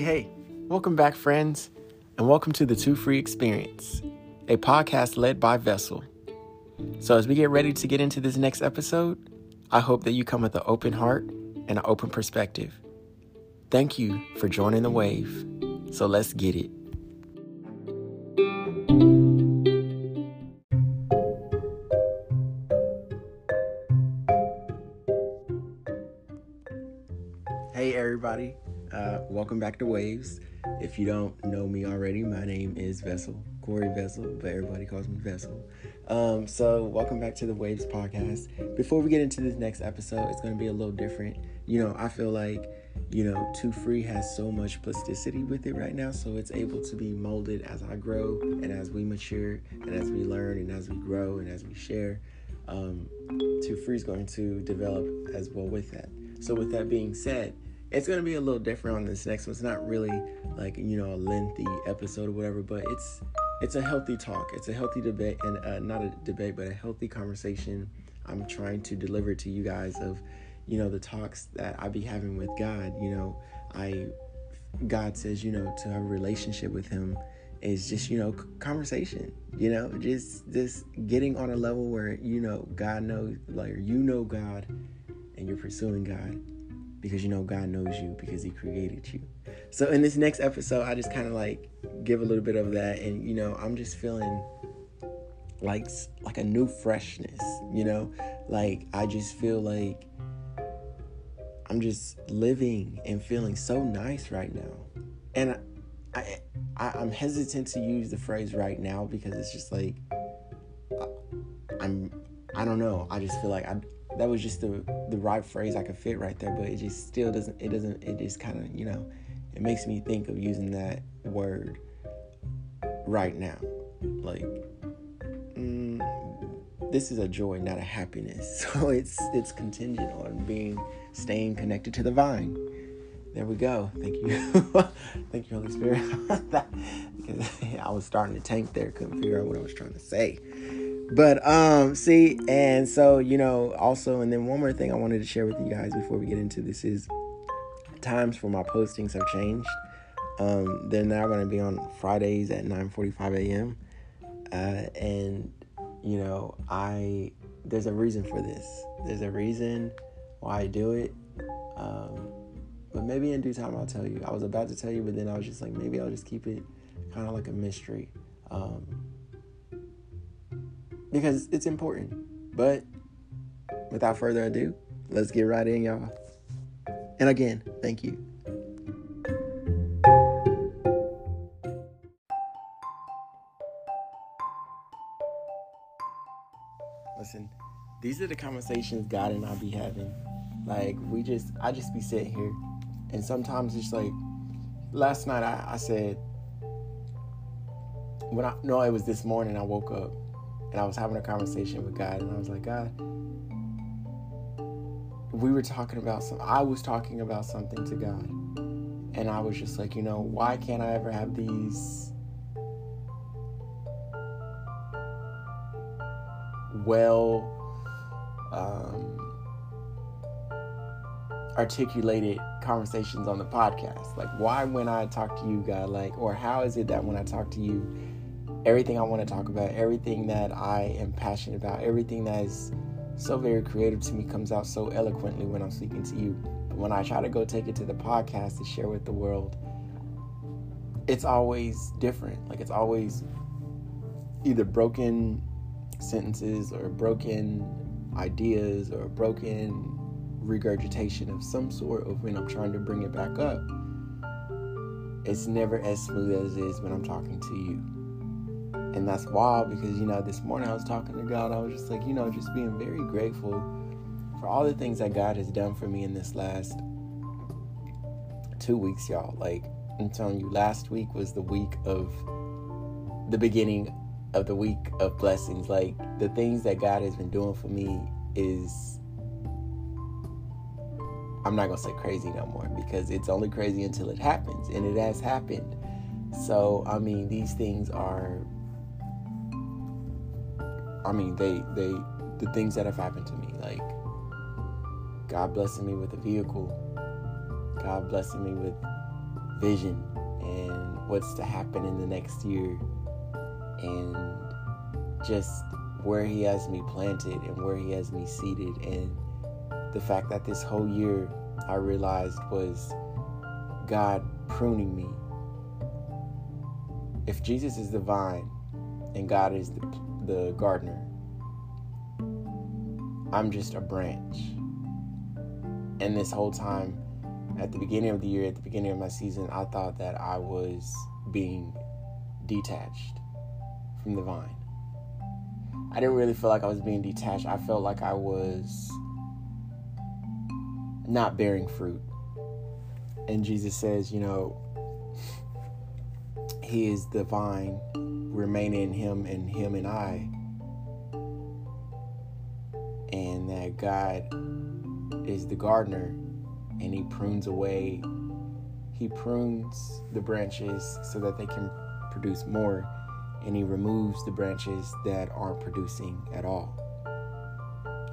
Hey, hey, welcome back, friends, and welcome to the Two Free Experience, a podcast led by Vessel. So, as we get ready to get into this next episode, I hope that you come with an open heart and an open perspective. Thank you for joining the wave. So, let's get it. Welcome back to Waves. If you don't know me already, my name is Vessel, Corey Vessel, but everybody calls me Vessel. Um, so, welcome back to the Waves podcast. Before we get into this next episode, it's going to be a little different. You know, I feel like, you know, Two Free has so much plasticity with it right now, so it's able to be molded as I grow and as we mature and as we learn and as we grow and as we share. Um, Two Free is going to develop as well with that. So, with that being said, it's to be a little different on this next one. It's not really like you know a lengthy episode or whatever, but it's it's a healthy talk. It's a healthy debate, and uh, not a debate, but a healthy conversation. I'm trying to deliver to you guys of you know the talks that I be having with God. You know, I God says you know to have a relationship with Him is just you know conversation. You know, just just getting on a level where you know God knows, like you know God, and you're pursuing God because you know God knows you because He created you. So in this next episode, I just kind of like give a little bit of that, and you know, I'm just feeling like like a new freshness. You know, like I just feel like I'm just living and feeling so nice right now, and I, I I'm hesitant to use the phrase right now because it's just like I'm I don't know. I just feel like I that was just the the right phrase I could fit right there, but it just still doesn't. It doesn't. It just kind of you know, it makes me think of using that word right now. Like, mm, this is a joy, not a happiness. So it's it's contingent on being staying connected to the vine. There we go. Thank you, thank you, Holy Spirit. because I was starting to tank there, couldn't figure out what I was trying to say. But um, see, and so you know, also, and then one more thing I wanted to share with you guys before we get into this is times for my postings have changed. Um, they're now going to be on Fridays at 9:45 a.m. Uh, and you know, I there's a reason for this. There's a reason why I do it. Um, but maybe in due time I'll tell you. I was about to tell you, but then I was just like, maybe I'll just keep it kind of like a mystery. Um, because it's important. But without further ado, let's get right in, y'all. And again, thank you. Listen, these are the conversations God and I be having. Like we just, I just be sitting here, and sometimes it's like, last night I, I said, when I no, it was this morning I woke up and I was having a conversation with God, and I was like, God, we were talking about some. I was talking about something to God, and I was just like, you know, why can't I ever have these well um, articulated conversations on the podcast? Like, why when I talk to you, God, like, or how is it that when I talk to you? Everything I want to talk about, everything that I am passionate about, everything that is so very creative to me comes out so eloquently when I'm speaking to you. But when I try to go take it to the podcast to share with the world, it's always different. Like it's always either broken sentences or broken ideas or broken regurgitation of some sort of when I'm trying to bring it back up. It's never as smooth as it is when I'm talking to you and that's wild because you know this morning I was talking to God. I was just like, you know, just being very grateful for all the things that God has done for me in this last two weeks, y'all. Like I'm telling you, last week was the week of the beginning of the week of blessings. Like the things that God has been doing for me is I'm not gonna say crazy no more because it's only crazy until it happens, and it has happened. So I mean, these things are I mean, they they the things that have happened to me, like God blessing me with a vehicle, God blessing me with vision and what's to happen in the next year. And just where he has me planted and where he has me seated. And the fact that this whole year I realized was God pruning me. If Jesus is the vine and God is the, the gardener, I'm just a branch. And this whole time, at the beginning of the year, at the beginning of my season, I thought that I was being detached from the vine. I didn't really feel like I was being detached. I felt like I was not bearing fruit. And Jesus says, you know, He is the vine, remain in Him and Him and I. And that God is the gardener and He prunes away, He prunes the branches so that they can produce more and he removes the branches that aren't producing at all.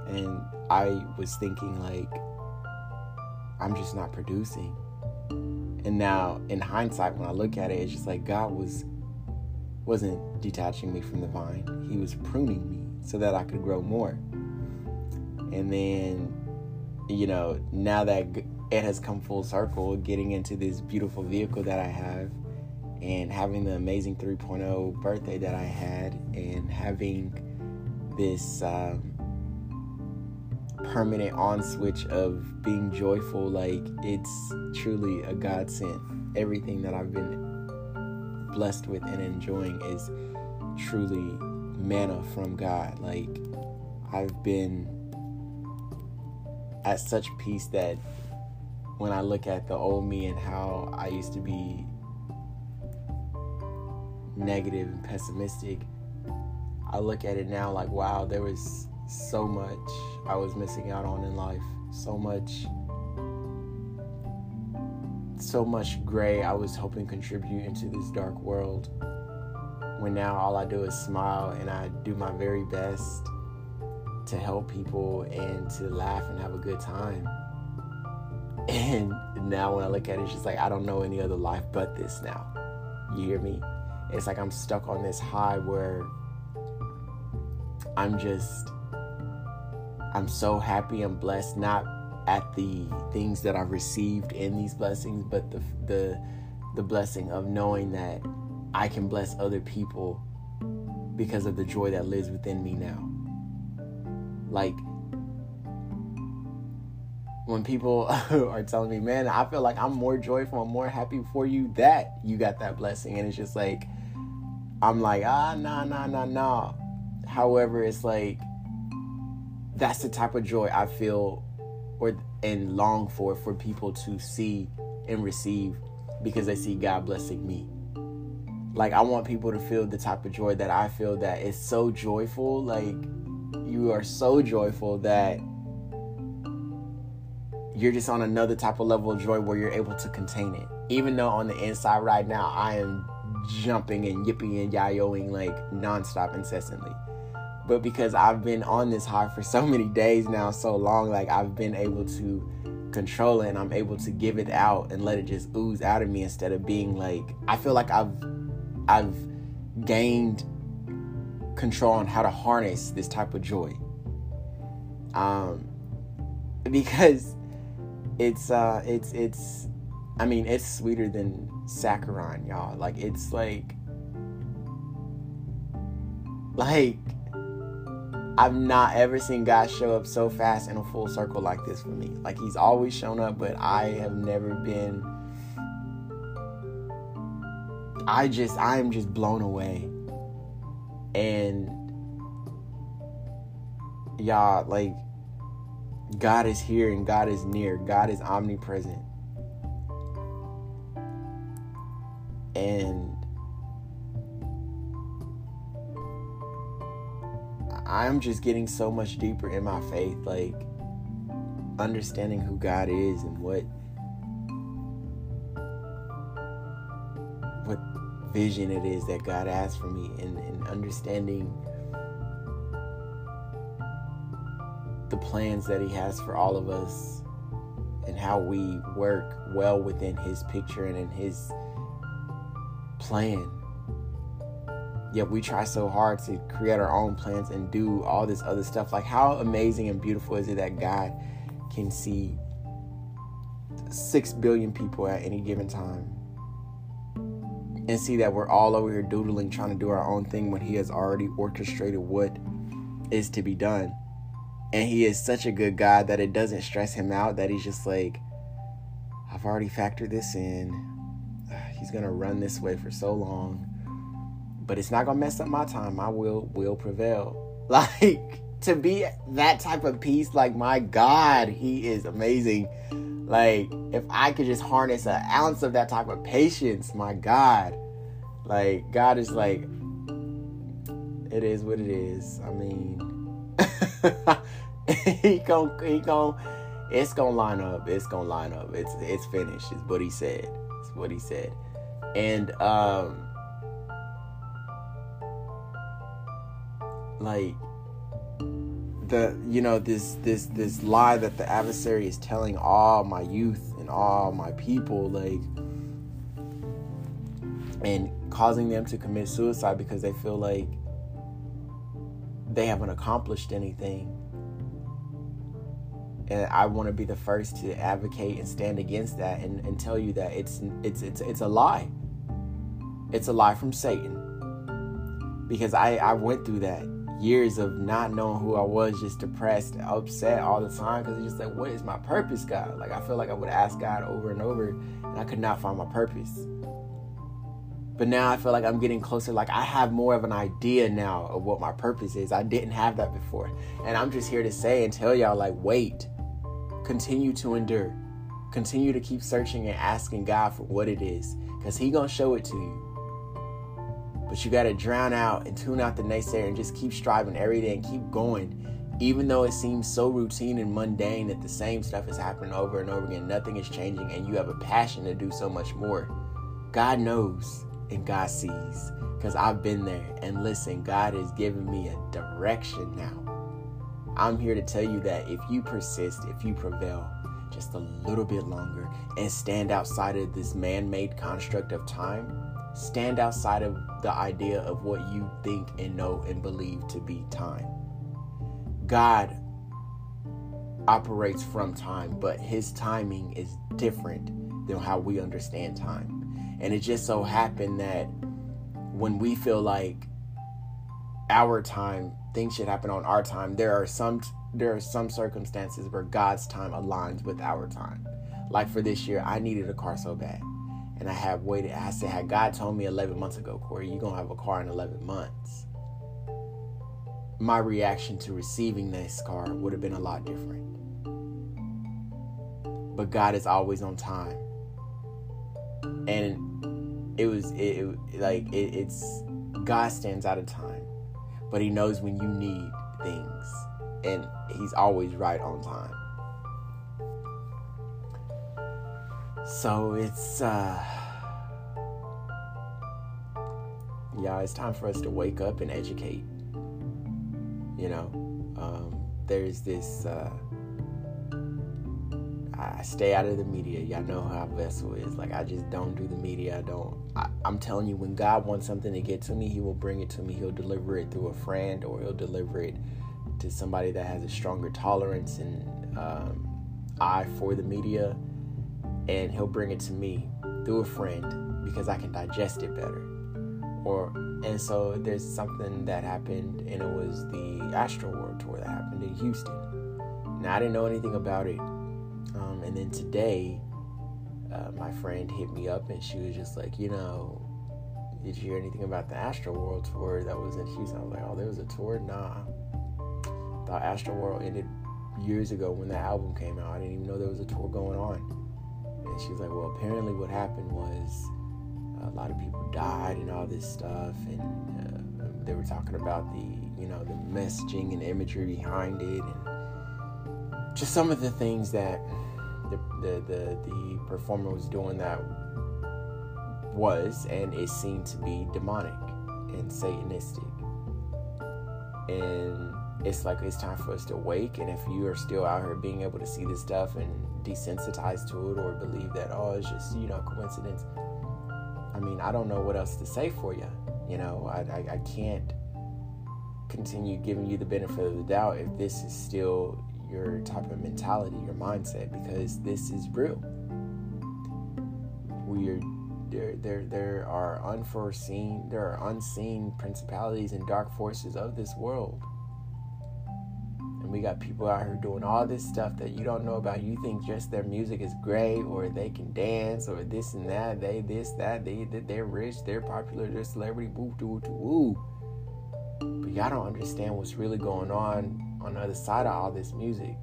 And I was thinking, like, I'm just not producing. And now, in hindsight, when I look at it, it's just like God was wasn't detaching me from the vine. He was pruning me so that I could grow more. And then, you know, now that it has come full circle, getting into this beautiful vehicle that I have, and having the amazing 3.0 birthday that I had and having this um, permanent on switch of being joyful like it's truly a godsend everything that I've been blessed with and enjoying is truly manna from God like I've been at such peace that when I look at the old me and how I used to be negative and pessimistic, I look at it now like, wow, there was so much I was missing out on in life. So much, so much gray I was hoping contribute into this dark world. When now all I do is smile and I do my very best to help people and to laugh and have a good time. And now when I look at it, it's just like I don't know any other life but this now. You hear me? it's like I'm stuck on this high where I'm just I'm so happy I'm blessed not at the things that I've received in these blessings but the the the blessing of knowing that I can bless other people because of the joy that lives within me now like when people are telling me, man, I feel like I'm more joyful, I'm more happy for you that you got that blessing. And it's just like, I'm like, ah, nah, nah, nah, nah. However, it's like that's the type of joy I feel or and long for for people to see and receive because they see God blessing me. Like I want people to feel the type of joy that I feel that is so joyful. Like you are so joyful that you're just on another type of level of joy where you're able to contain it. Even though on the inside right now I am jumping and yipping and yayoing like nonstop incessantly. But because I've been on this high for so many days now, so long, like I've been able to control it and I'm able to give it out and let it just ooze out of me instead of being like I feel like I've I've gained control on how to harness this type of joy. Um because it's uh it's it's I mean it's sweeter than saccharin, y'all. Like it's like like I've not ever seen God show up so fast in a full circle like this for me. Like he's always shown up, but I have never been I just I am just blown away. And y'all like God is here and God is near. God is omnipresent. And I'm just getting so much deeper in my faith, like understanding who God is and what what vision it is that God has for me and, and understanding the plans that he has for all of us and how we work well within his picture and in his plan. Yet we try so hard to create our own plans and do all this other stuff. Like, how amazing and beautiful is it that God can see six billion people at any given time and see that we're all over here doodling, trying to do our own thing when He has already orchestrated what is to be done. And He is such a good God that it doesn't stress Him out, that He's just like, I've already factored this in. He's gonna run this way for so long, but it's not gonna mess up my time. I will will prevail. Like to be that type of peace, like my God, He is amazing. Like, if I could just harness an ounce of that type of patience, my God. Like, God is like, it is what it is. I mean, he gon' he gon' it's gonna line up. It's gonna line up. It's it's finished. It's what he said. It's what he said. And um like the you know this this this lie that the adversary is telling all my youth and all my people like and causing them to commit suicide because they feel like they haven't accomplished anything and I want to be the first to advocate and stand against that and, and tell you that it's it's it's it's a lie. It's a lie from Satan. Because I, I went through that years of not knowing who I was, just depressed, upset all the time. Because it's just like, what is my purpose, God? Like, I feel like I would ask God over and over, and I could not find my purpose. But now I feel like I'm getting closer. Like, I have more of an idea now of what my purpose is. I didn't have that before. And I'm just here to say and tell y'all, like, wait, continue to endure. Continue to keep searching and asking God for what it is. Because He to show it to you. But you got to drown out and tune out the naysayer and just keep striving every day and keep going. Even though it seems so routine and mundane that the same stuff is happening over and over again, nothing is changing, and you have a passion to do so much more. God knows and God sees because I've been there. And listen, God has given me a direction now. I'm here to tell you that if you persist, if you prevail just a little bit longer and stand outside of this man made construct of time, stand outside of the idea of what you think and know and believe to be time. God operates from time, but his timing is different than how we understand time. And it just so happened that when we feel like our time, things should happen on our time, there are some there are some circumstances where God's time aligns with our time. Like for this year, I needed a car so bad and I have waited. I said, had God told me 11 months ago, Corey, you're going to have a car in 11 months, my reaction to receiving this car would have been a lot different. But God is always on time. And it was, it, it like, it, it's, God stands out of time, but He knows when you need things, and He's always right on time. So it's uh yeah, it's time for us to wake up and educate. You know, um, there's this. Uh, I stay out of the media. Y'all know how Vessel is. Like I just don't do the media. I don't. I, am telling you, when God wants something to get to me, He will bring it to me. He'll deliver it through a friend, or He'll deliver it to somebody that has a stronger tolerance and um, eye for the media and he'll bring it to me through a friend because I can digest it better. Or and so there's something that happened and it was the Astroworld tour that happened in Houston. Now I didn't know anything about it. Um, and then today, uh, my friend hit me up and she was just like, you know, did you hear anything about the Astroworld tour that was in Houston? I was like, oh, there was a tour? Nah. The Astroworld ended years ago when that album came out. I didn't even know there was a tour going on. And she was like, well, apparently what happened was a lot of people died and all this stuff. And uh, they were talking about the, you know, the messaging and imagery behind it and just some of the things that the, the, the, the performer was doing that was and it seemed to be demonic and satanistic. And it's like it's time for us to wake. And if you are still out here being able to see this stuff and desensitized to it or believe that, oh, it's just, you know, coincidence, I mean, I don't know what else to say for you. You know, I, I, I can't continue giving you the benefit of the doubt if this is still your type of mentality, your mindset, because this is real. We are there there there are unforeseen there are unseen principalities and dark forces of this world and we got people out here doing all this stuff that you don't know about you think just their music is great or they can dance or this and that they this that they they're rich they're popular they're celebrity woo woo woo but y'all don't understand what's really going on on the other side of all this music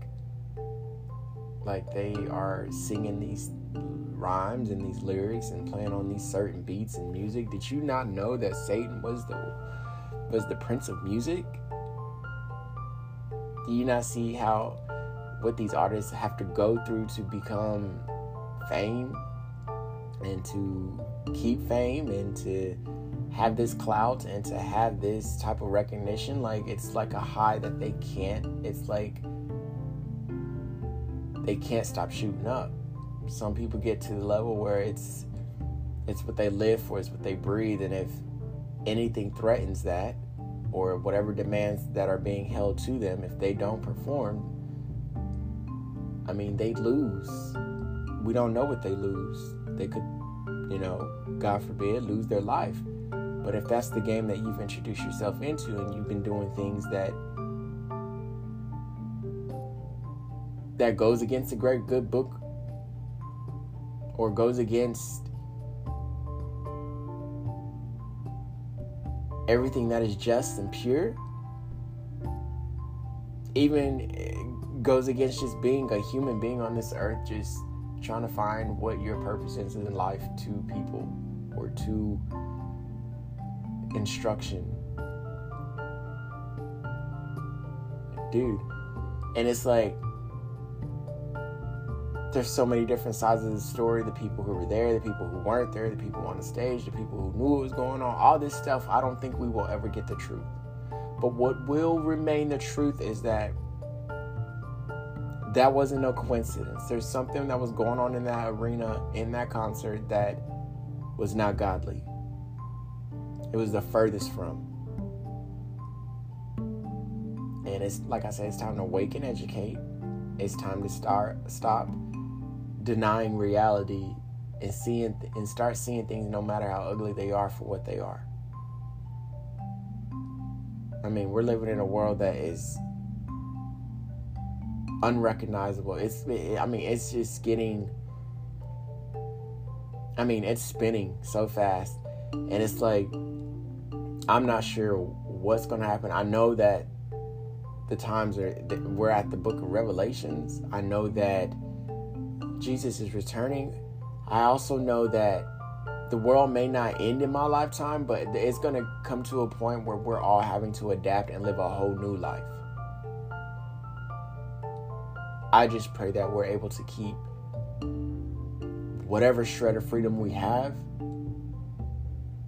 like they are singing these rhymes and these lyrics and playing on these certain beats and music. Did you not know that Satan was the was the prince of music? Do you not see how what these artists have to go through to become fame and to keep fame and to have this clout and to have this type of recognition? Like it's like a high that they can't it's like they can't stop shooting up. Some people get to the level where it's it's what they live for, it's what they breathe, and if anything threatens that, or whatever demands that are being held to them, if they don't perform, I mean, they lose. We don't know what they lose. They could, you know, God forbid, lose their life. But if that's the game that you've introduced yourself into and you've been doing things that that goes against a great good book or goes against everything that is just and pure, even goes against just being a human being on this earth, just trying to find what your purpose is in life to people or to instruction. Dude. And it's like, there's so many different sides of the story. The people who were there the people who weren't there the people on the stage the people who knew what was going on. All this stuff i don't think we will ever get the truth. But what will remain the truth is that that wasn't no coincidence. There's something that was going on in that arena in that concert that was not godly. It was the furthest from. And it's like i said it's time to wake and educate. It's time to start stop denying reality and seeing and start seeing things no matter how ugly they are for what they are. I mean, we're living in a world that is unrecognizable. It's I mean, it's just getting I mean, it's spinning so fast and it's like I'm not sure what's going to happen. I know that the times are we're at the book of Revelations. I know that Jesus is returning, I also know that the world may not end in my lifetime, but it's going to come to a point where we're all having to adapt and live a whole new life. I just pray that we're able to keep whatever shred of freedom we have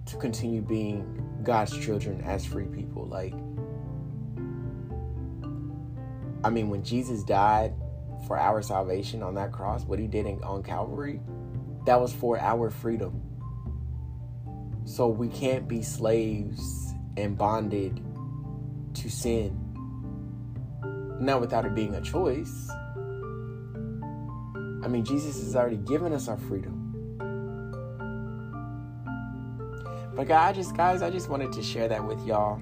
to continue being God's children as free people. Like, I mean, when Jesus died, for our salvation on that cross, what he did in, on Calvary, that was for our freedom. So we can't be slaves and bonded to sin. Not without it being a choice. I mean, Jesus has already given us our freedom. But God, I just guys, I just wanted to share that with y'all.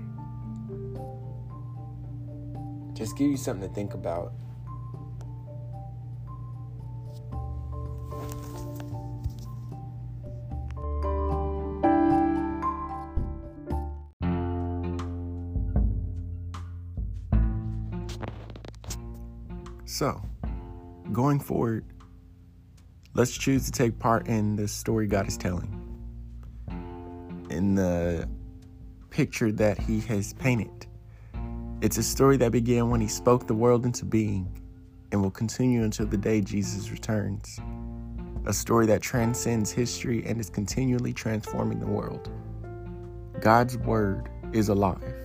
Just give you something to think about. So, going forward, let's choose to take part in the story God is telling, in the picture that He has painted. It's a story that began when He spoke the world into being and will continue until the day Jesus returns. A story that transcends history and is continually transforming the world. God's Word is alive.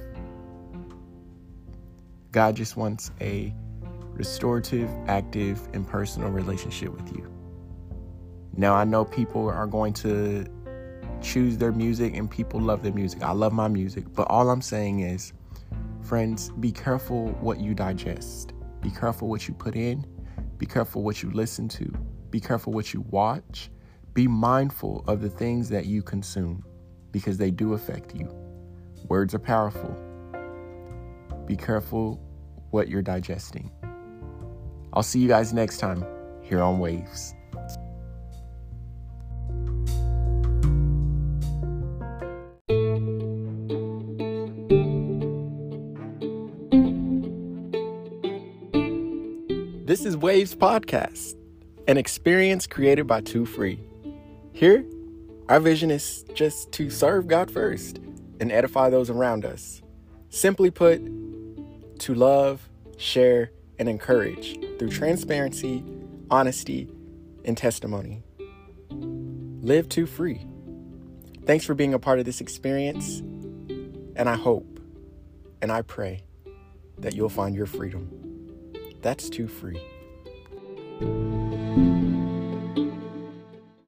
God just wants a restorative, active, and personal relationship with you. Now, I know people are going to choose their music and people love their music. I love my music, but all I'm saying is, friends, be careful what you digest. Be careful what you put in. Be careful what you listen to. Be careful what you watch. Be mindful of the things that you consume because they do affect you. Words are powerful. Be careful what you're digesting. I'll see you guys next time here on Waves. This is Waves Podcast, an experience created by Two Free. Here, our vision is just to serve God first and edify those around us. Simply put, to love, share, and encourage through transparency, honesty, and testimony. Live Two Free. Thanks for being a part of this experience, and I hope and I pray that you'll find your freedom. That's too free.